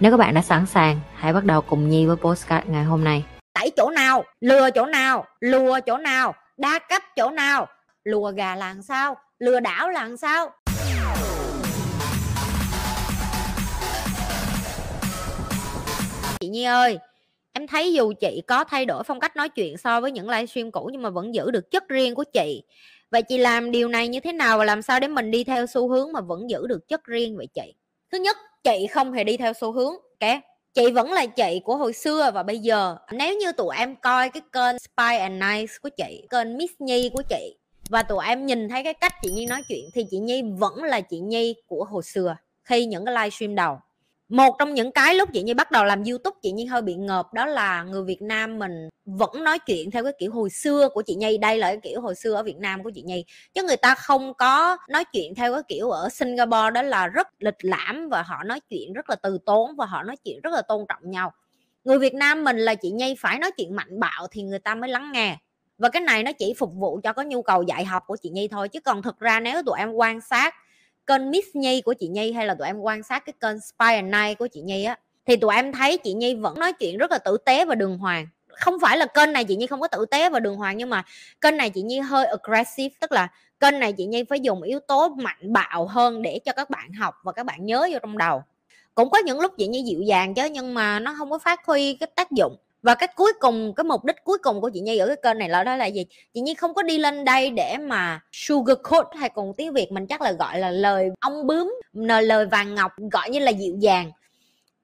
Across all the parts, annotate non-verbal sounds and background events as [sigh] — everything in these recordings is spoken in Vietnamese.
Nếu các bạn đã sẵn sàng, hãy bắt đầu cùng Nhi với postcard ngày hôm nay. tẩy chỗ nào lừa chỗ nào lùa chỗ nào đa cấp chỗ nào lùa gà là làm sao lừa đảo là làm sao. Chị Nhi ơi em thấy dù chị có thay đổi phong cách nói chuyện so với những livestream cũ nhưng mà vẫn giữ được chất riêng của chị. Vậy chị làm điều này như thế nào và làm sao để mình đi theo xu hướng mà vẫn giữ được chất riêng vậy chị? Thứ nhất chị không hề đi theo xu hướng. Ok chị vẫn là chị của hồi xưa và bây giờ. Nếu như tụi em coi cái kênh Spy and Nice của chị, kênh Miss Nhi của chị, và tụi em nhìn thấy cái cách chị Nhi nói chuyện, thì chị Nhi vẫn là chị Nhi của hồi xưa, khi những cái livestream đầu một trong những cái lúc chị Nhi bắt đầu làm YouTube, chị Nhi hơi bị ngợp, đó là người Việt Nam mình vẫn nói chuyện theo cái kiểu hồi xưa của chị Nhi, đây là cái kiểu hồi xưa ở Việt Nam của chị Nhi. Chứ người ta không có nói chuyện theo cái kiểu ở Singapore, đó là rất lịch lãm và họ nói chuyện rất là từ tốn và họ nói chuyện rất là tôn trọng nhau. Người Việt Nam mình là chị Nhi phải nói chuyện mạnh bạo thì người ta mới lắng nghe. Và cái này nó chỉ phục vụ cho có nhu cầu dạy học của chị Nhi thôi. Chứ còn thực ra nếu tụi em quan sát kênh Miss Nhi của chị Nhi hay là tụi em quan sát cái kênh Spy and Night của chị Nhi á, thì tụi em thấy chị Nhi vẫn nói chuyện rất là tử tế và đường hoàng. Không phải là kênh này chị Nhi không có tử tế và đường hoàng, nhưng mà kênh này chị Nhi hơi aggressive, tức là kênh này chị Nhi phải dùng yếu tố mạnh bạo hơn để cho các bạn học và các bạn nhớ vô trong đầu. Cũng có những lúc chị Nhi dịu dàng chứ, nhưng mà nó không có phát huy cái tác dụng và cái cuối cùng, cái mục đích cuối cùng của chị Nhi ở cái kênh này là đó là gì? Chị Nhi không có đi lên đây để mà sugar coat hay còn tiếng Việt mình chắc là gọi là lời ong bướm lời vàng ngọc, gọi như là dịu dàng.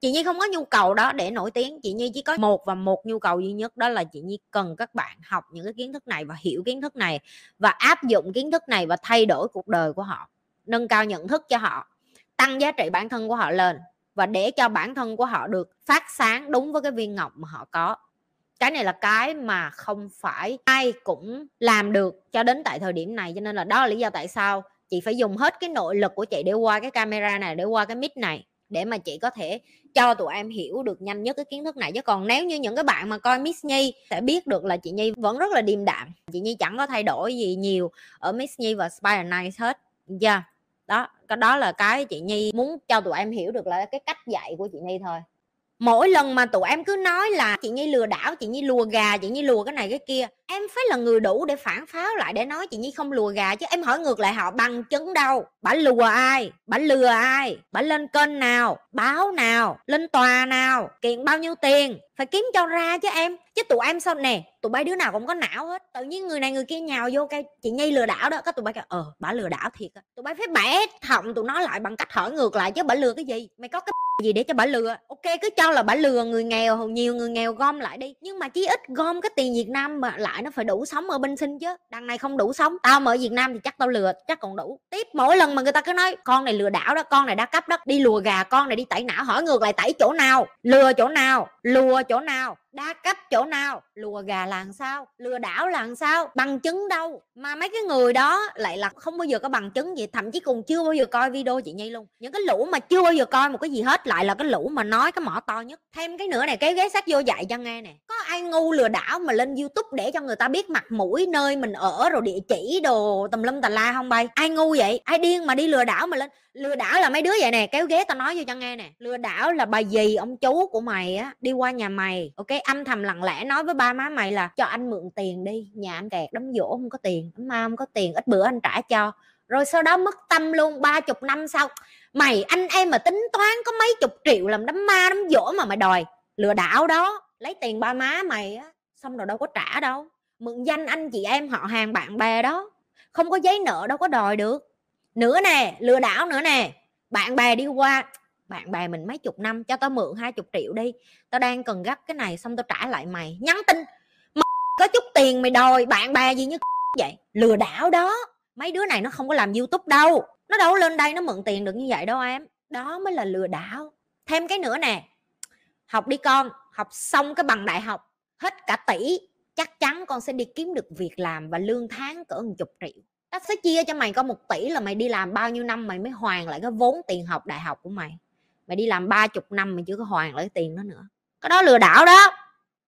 Chị Nhi không có nhu cầu đó để nổi tiếng, chị Nhi chỉ có một và một nhu cầu duy nhất, đó là chị Nhi cần các bạn học những cái kiến thức này và hiểu kiến thức này và áp dụng kiến thức này và thay đổi cuộc đời của họ, nâng cao nhận thức cho họ, tăng giá trị bản thân của họ lên và để cho bản thân của họ được phát sáng đúng với cái viên ngọc mà họ có. Cái này là cái mà không phải ai cũng làm được cho đến tại thời điểm này, cho nên là đó là lý do tại sao chị phải dùng hết cái nội lực của chị để qua cái camera này, để qua cái mic này, để mà chị có thể cho tụi em hiểu được nhanh nhất cái kiến thức này. Chứ còn nếu như những cái bạn mà coi Miss Nhi sẽ biết được là chị Nhi vẫn rất là điềm đạm. Chị Nhi chẳng có thay đổi gì nhiều ở Miss Nhi và Spy and Nice hết. Yeah đó, cái đó là cái chị nhi muốn cho tụi em hiểu được là cái cách dạy của chị nhi thôi. Mỗi lần mà tụi em cứ nói là chị nhi lừa đảo, chị nhi lùa gà, chị nhi lùa cái này cái kia em phải là người đủ để phản pháo lại, để nói chị nhi không lùa gà chứ. Em hỏi ngược lại họ, bằng chứng đâu? Bà lùa ai? Bà lừa ai? Bà lên kênh nào? Báo nào? Lên tòa nào? Kiện bao nhiêu tiền? Phải kiếm cho ra chứ em. Chứ tụi em sao nè, tụi bay đứa nào cũng có não hết. Tự nhiên người này người kia nhào vô cái chị nhi lừa đảo đó các tụi bay kêu ờ bà lừa đảo thiệt á. Tụi bay phải bẻ thọng tụi nó lại bằng cách hỏi ngược lại, chứ bà lừa cái gì? Mày có cái [laughs] gì để cho bà lừa? Ok, cứ cho là bà lừa người nghèo, nhiều người nghèo gom lại đi. Nhưng mà chí ít gom cái tiền việt nam mà lại nó phải đủ sống ở bên sinh chứ. Đằng này không đủ sống, tao mà ở việt nam thì chắc tao lừa, chắc còn đủ. Tiếp mỗi lần mà người ta cứ nói, con này lừa đảo đó, con này đa cấp đó, đi lùa gà, con này đi tẩy não. Hỏi ngược lại, tẩy chỗ nào? Lừa chỗ nào? Lùa chỗ nào? Đa cấp chỗ nào? Lùa gà là làm sao? Lừa đảo là làm sao? Bằng chứng đâu? Mà mấy cái người đó lại là không bao giờ có bằng chứng gì, thậm chí còn chưa bao giờ coi video chị nhi luôn. Những cái lũ mà chưa bao giờ coi một cái gì hết lại là cái lũ mà nói cái mỏ to nhất. Thêm cái nữa này, cái ghế sách vô dạy cho nghe nè. Có ai ngu lừa đảo mà lên youtube để cho người ta biết mặt mũi nơi mình ở, rồi địa chỉ đồ tùm lum tà la không bay? Ai ngu vậy? Ai điên mà đi lừa đảo mà lên? Lừa đảo là mấy đứa vậy nè, kéo ghế tao nói vô cho nghe nè. Lừa đảo là bà dì ông chú của mày á, đi qua nhà mày, ok? Âm thầm lặng lẽ nói với ba má mày là, cho anh mượn tiền đi, nhà anh kẹt, đóng dỗ không có tiền đám ma không có tiền, ít bữa anh trả cho. Rồi sau đó mất tâm luôn, ba chục năm sau, mày, anh em mà tính toán có mấy chục triệu làm đám ma, đám dỗ mà mày đòi lừa đảo đó. Lấy tiền ba má mày á, xong rồi đâu có trả đâu. Mượn danh anh chị em họ hàng bạn bè đó, không có giấy nợ đâu có đòi được nữa nè, lừa đảo nữa nè. Bạn bè đi qua, bạn bè mình mấy chục năm cho tao mượn hai chục triệu đi. Tao đang cần gấp cái này xong tao trả lại mày. Nhắn tin mày có chút tiền mày đòi, bạn bè gì như [laughs] vậy? Lừa đảo đó. Mấy đứa này nó không có làm youtube đâu. Nó đâu lên đây nó mượn tiền được như vậy đâu em. Đó mới là lừa đảo. Thêm cái nữa nè. Học đi con, học xong cái bằng đại học, hết cả tỷ, chắc chắn con sẽ đi kiếm được việc làm và lương tháng cỡ một chục triệu ta sẽ chia cho mày có một tỷ là mày đi làm bao nhiêu năm mày mới hoàn lại cái vốn tiền học đại học của mày. Mày đi làm ba chục năm mày chưa có hoàn lại cái tiền đó nữa. Cái đó lừa đảo đó.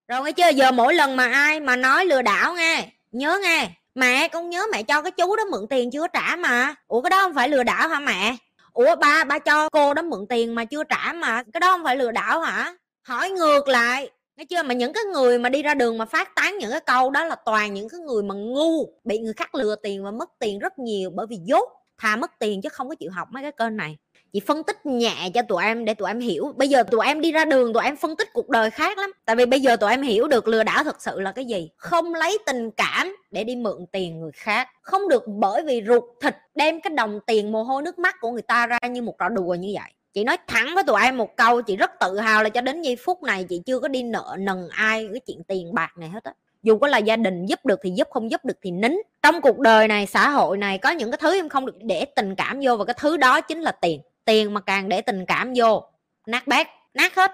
Rồi nghe chưa? Giờ mỗi lần mà ai mà nói lừa đảo nghe, nhớ nghe. Mẹ con nhớ mẹ cho cái chú đó mượn tiền chưa trả mà. Ủa, cái đó không phải lừa đảo hả mẹ? Ủa, ba ba cho cô đó mượn tiền mà chưa trả mà. Cái đó không phải lừa đảo hả? Hỏi ngược lại nghe chưa? Mà những cái người mà đi ra đường mà phát tán những cái câu đó là toàn những cái người mà ngu, bị người khác lừa tiền và mất tiền rất nhiều bởi vì dốt thà mất tiền chứ không có chịu học mấy cái kênh này. Chị phân tích nhẹ cho tụi em để tụi em hiểu. Bây giờ tụi em đi ra đường tụi em phân tích cuộc đời khác lắm. Tại vì bây giờ tụi em hiểu được lừa đảo thật sự là cái gì. Không lấy tình cảm để đi mượn tiền người khác. Không được bởi vì ruột thịt đem cái đồng tiền mồ hôi nước mắt của người ta ra như một trò đùa như vậy chị nói thẳng với tụi em một câu, chị rất tự hào là cho đến giây phút này chị chưa có đi nợ, nần ai cái chuyện tiền bạc này hết á. Dù có là gia đình giúp được thì giúp, không giúp được thì nín. Trong cuộc đời này, xã hội này, có những cái thứ em không được để tình cảm vô và cái thứ đó chính là tiền. Tiền mà càng để tình cảm vô, nát bét, nát hết.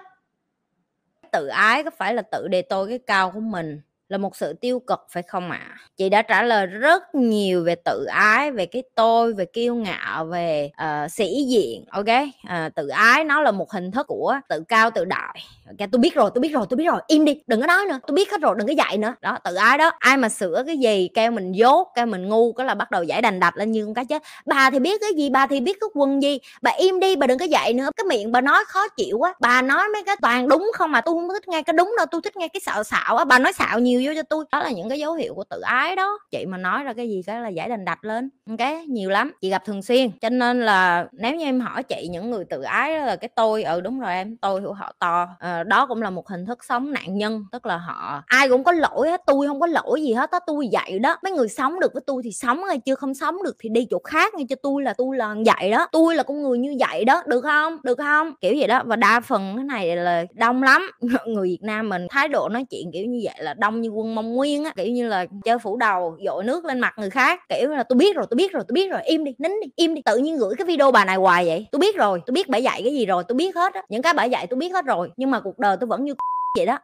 Tự ái có phải là tự đề tôi cái cao của mình là một sự tiêu cực phải không ạ? À? chị đã trả lời rất nhiều về tự ái về cái tôi về kiêu ngạo về uh, sĩ diện ok? Uh, tự ái nó là một hình thức của tự cao tự đại. Ok tôi biết rồi tôi biết rồi tôi biết rồi. Im đi đừng có nói nữa tôi biết hết rồi đừng có dạy nữa. Đó tự ái đó. Ai mà sửa cái gì kêu mình dốt kêu mình ngu cái là bắt đầu giải đành đạch lên như con cá chết. Bà thì biết cái gì bà thì biết cái quần gì. Bà im đi bà đừng có dạy nữa. Cái miệng bà nói khó chịu quá bà nói mấy cái toàn đúng không mà? Tôi không thích nghe cái đúng đâu tôi thích nghe cái xạo xạo á. Bà nói xạo nhiều nhiều vô cho tôi đó là những cái dấu hiệu của tự ái đó. Chị mà nói ra cái gì cái là giải đành đạch lên cái nhiều lắm. Chị gặp thường xuyên cho nên là nếu như em hỏi chị những người tự ái đó là cái tôi ừ đúng rồi em tôi của họ to à, đó cũng là một hình thức sống nạn nhân tức là họ ai cũng có lỗi hết tôi không có lỗi gì hết á tôi vậy đó. Mấy người sống được với tôi thì sống hay chưa không sống được thì đi chỗ khác nghe cho tôi là tôi là vậy đó. Tôi là con người như vậy đó được không? Được không? Kiểu vậy đó và đa phần cái này là đông lắm. [laughs] Người việt nam mình thái độ nói chuyện kiểu như vậy là đông như quân mong nguyên á, kiểu như là, chơi phủ đầu, dội nước lên mặt người khác, kiểu là, tôi biết rồi, tôi biết rồi, tôi biết rồi, im đi, nín đi, im đi. Tự nhiên gửi cái video bà này hoài vậy, tôi biết rồi, tôi biết bà dạy cái gì rồi, tôi biết hết á, những cái bà dạy tôi biết hết rồi, nhưng mà cuộc đời tôi vẫn như [laughs] vậy đó.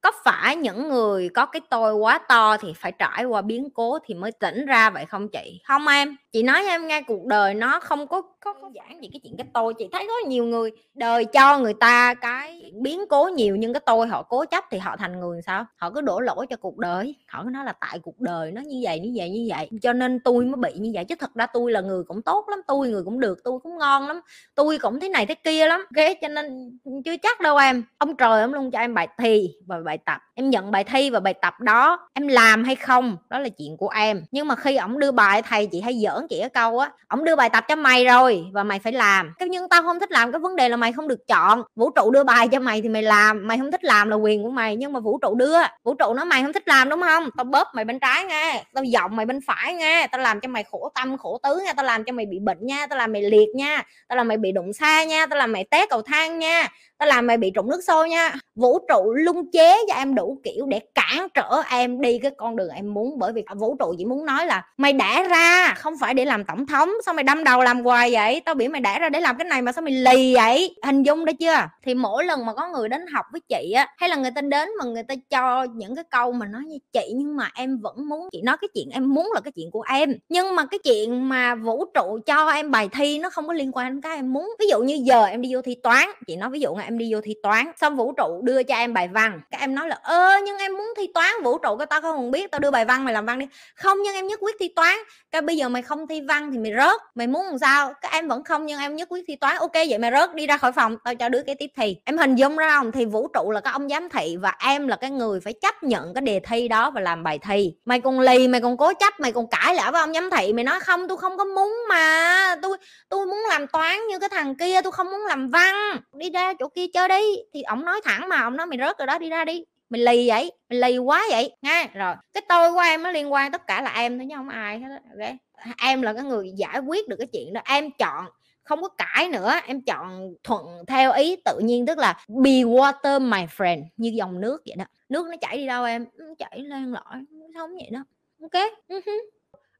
Có phải những người có cái tôi quá to thì phải trải qua biến cố thì mới tỉnh ra vậy không chị? Không em chị nói cho em nghe cuộc đời nó không có có, có giản gì cái chuyện cái [laughs] tôi. Chị thấy có nhiều người đời cho người ta cái biến cố nhiều nhưng cái tôi họ cố chấp thì họ thành người sao? Họ cứ đổ lỗi cho cuộc đời. Họ cứ nói là tại cuộc đời nó như vậy như vậy như vậy. Cho nên tôi mới bị như vậy. Chứ thật ra tôi là người cũng tốt lắm tôi người cũng được tôi cũng ngon lắm tôi cũng thế này thế kia lắm. Ok cho nên chưa chắc đâu em. Ông trời ông luôn cho em bài thi và bài tập. Em nhận bài thi và bài tập đó em làm hay không đó là chuyện của em. Nhưng mà khi ổng đưa bài thầy chị hay giỡn chị cái câu á ổng đưa bài tập cho mày rồi và mày phải làm. Cái nhưng tao không thích làm cái vấn đề là mày không được chọn. Vũ trụ đưa bài cho mày thì mày làm, mày không thích làm là quyền của mày, nhưng mà vũ trụ đưa. Vũ trụ nói mày không thích làm, đúng không? Tao bóp mày bên trái nghe tao giọng mày bên phải nghe tao làm cho mày khổ tâm, khổ tứ nha, tao làm cho mày bị bệnh nha, tao làm mày liệt nha, tao làm mày bị đụng xa nha, tao làm mày té cầu thang nha, tao làm mày bị trụng nước sôi nha. Vũ trụ lung chế cho em đủ kiểu để cản trở em đi cái con đường em muốn, bởi vì vũ trụ chỉ muốn nói là mày đã ra, không phải để làm tổng thống sao mày đâm đầu làm hoài vậy? Tao bị mày đã ra để làm cái này mà sao mày lì vậy? Hình dung đó chưa? Thì mỗi lần mà có người đến học với chị á, hay là người ta đến mà người ta cho những cái câu mà nói như chị, nhưng mà em vẫn muốn chị nói cái chuyện em muốn là cái chuyện của em. Nhưng mà cái chuyện mà vũ trụ cho em bài thi nó không có liên quan đến cái em muốn. Ví dụ như giờ em đi vô thi toán, chị nói ví dụ là em đi vô thi toán, xong vũ trụ đưa cho em bài văn. Các em nói là, ơ, nhưng em muốn thi toán, vũ trụ cái tao không biết, tao đưa bài văn mày làm văn đi. Không, nhưng em nhất quyết thi toán. Cái bây giờ mày không thi văn thì mày rớt. Mày muốn làm sao? Các em vẫn không nhưng em nhất quyết thi toán. Ok, vậy mày rớt đi ra khỏi phòng, tao cho đứa cái tiếp thi. Em hình dung ra không? Thì vũ trụ là cái ông giám thị và em là cái người phải chấp nhận cái đề thi đó và làm bài thi. Mày còn lì, mày còn cố chấp, mày còn cãi lại với ông giám thị. Mày nói không tôi không có muốn mà. Tôi tôi muốn làm toán như cái thằng kia tôi không muốn làm văn. Đi ra chỗ kia chơi đi. Thì ổng nói thẳng mà, ổng nói mày rớt rồi đó, đi ra đi. Mình lì vậy mình lì quá vậy. Nghe rồi. Cái tôi của em nó liên quan tất cả là em thôi chứ không ai hết ok? Em là cái người giải quyết được cái chuyện đó. Em chọn, không có cãi nữa, em chọn thuận theo ý tự nhiên, tức là be water, my friend, như dòng nước vậy đó. Nước nó chảy đi đâu em? Ừ, chảy lên lõi sống vậy đó. Ok? Ừ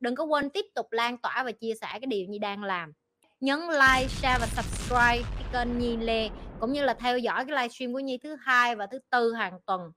Đừng có quên tiếp tục lan tỏa và chia sẻ cái điều như đang làm. Nhấn like, share và subscribe cái kênh Nhi Lê, cũng như là theo dõi cái livestream của Nhi thứ hai và thứ tư hàng tuần.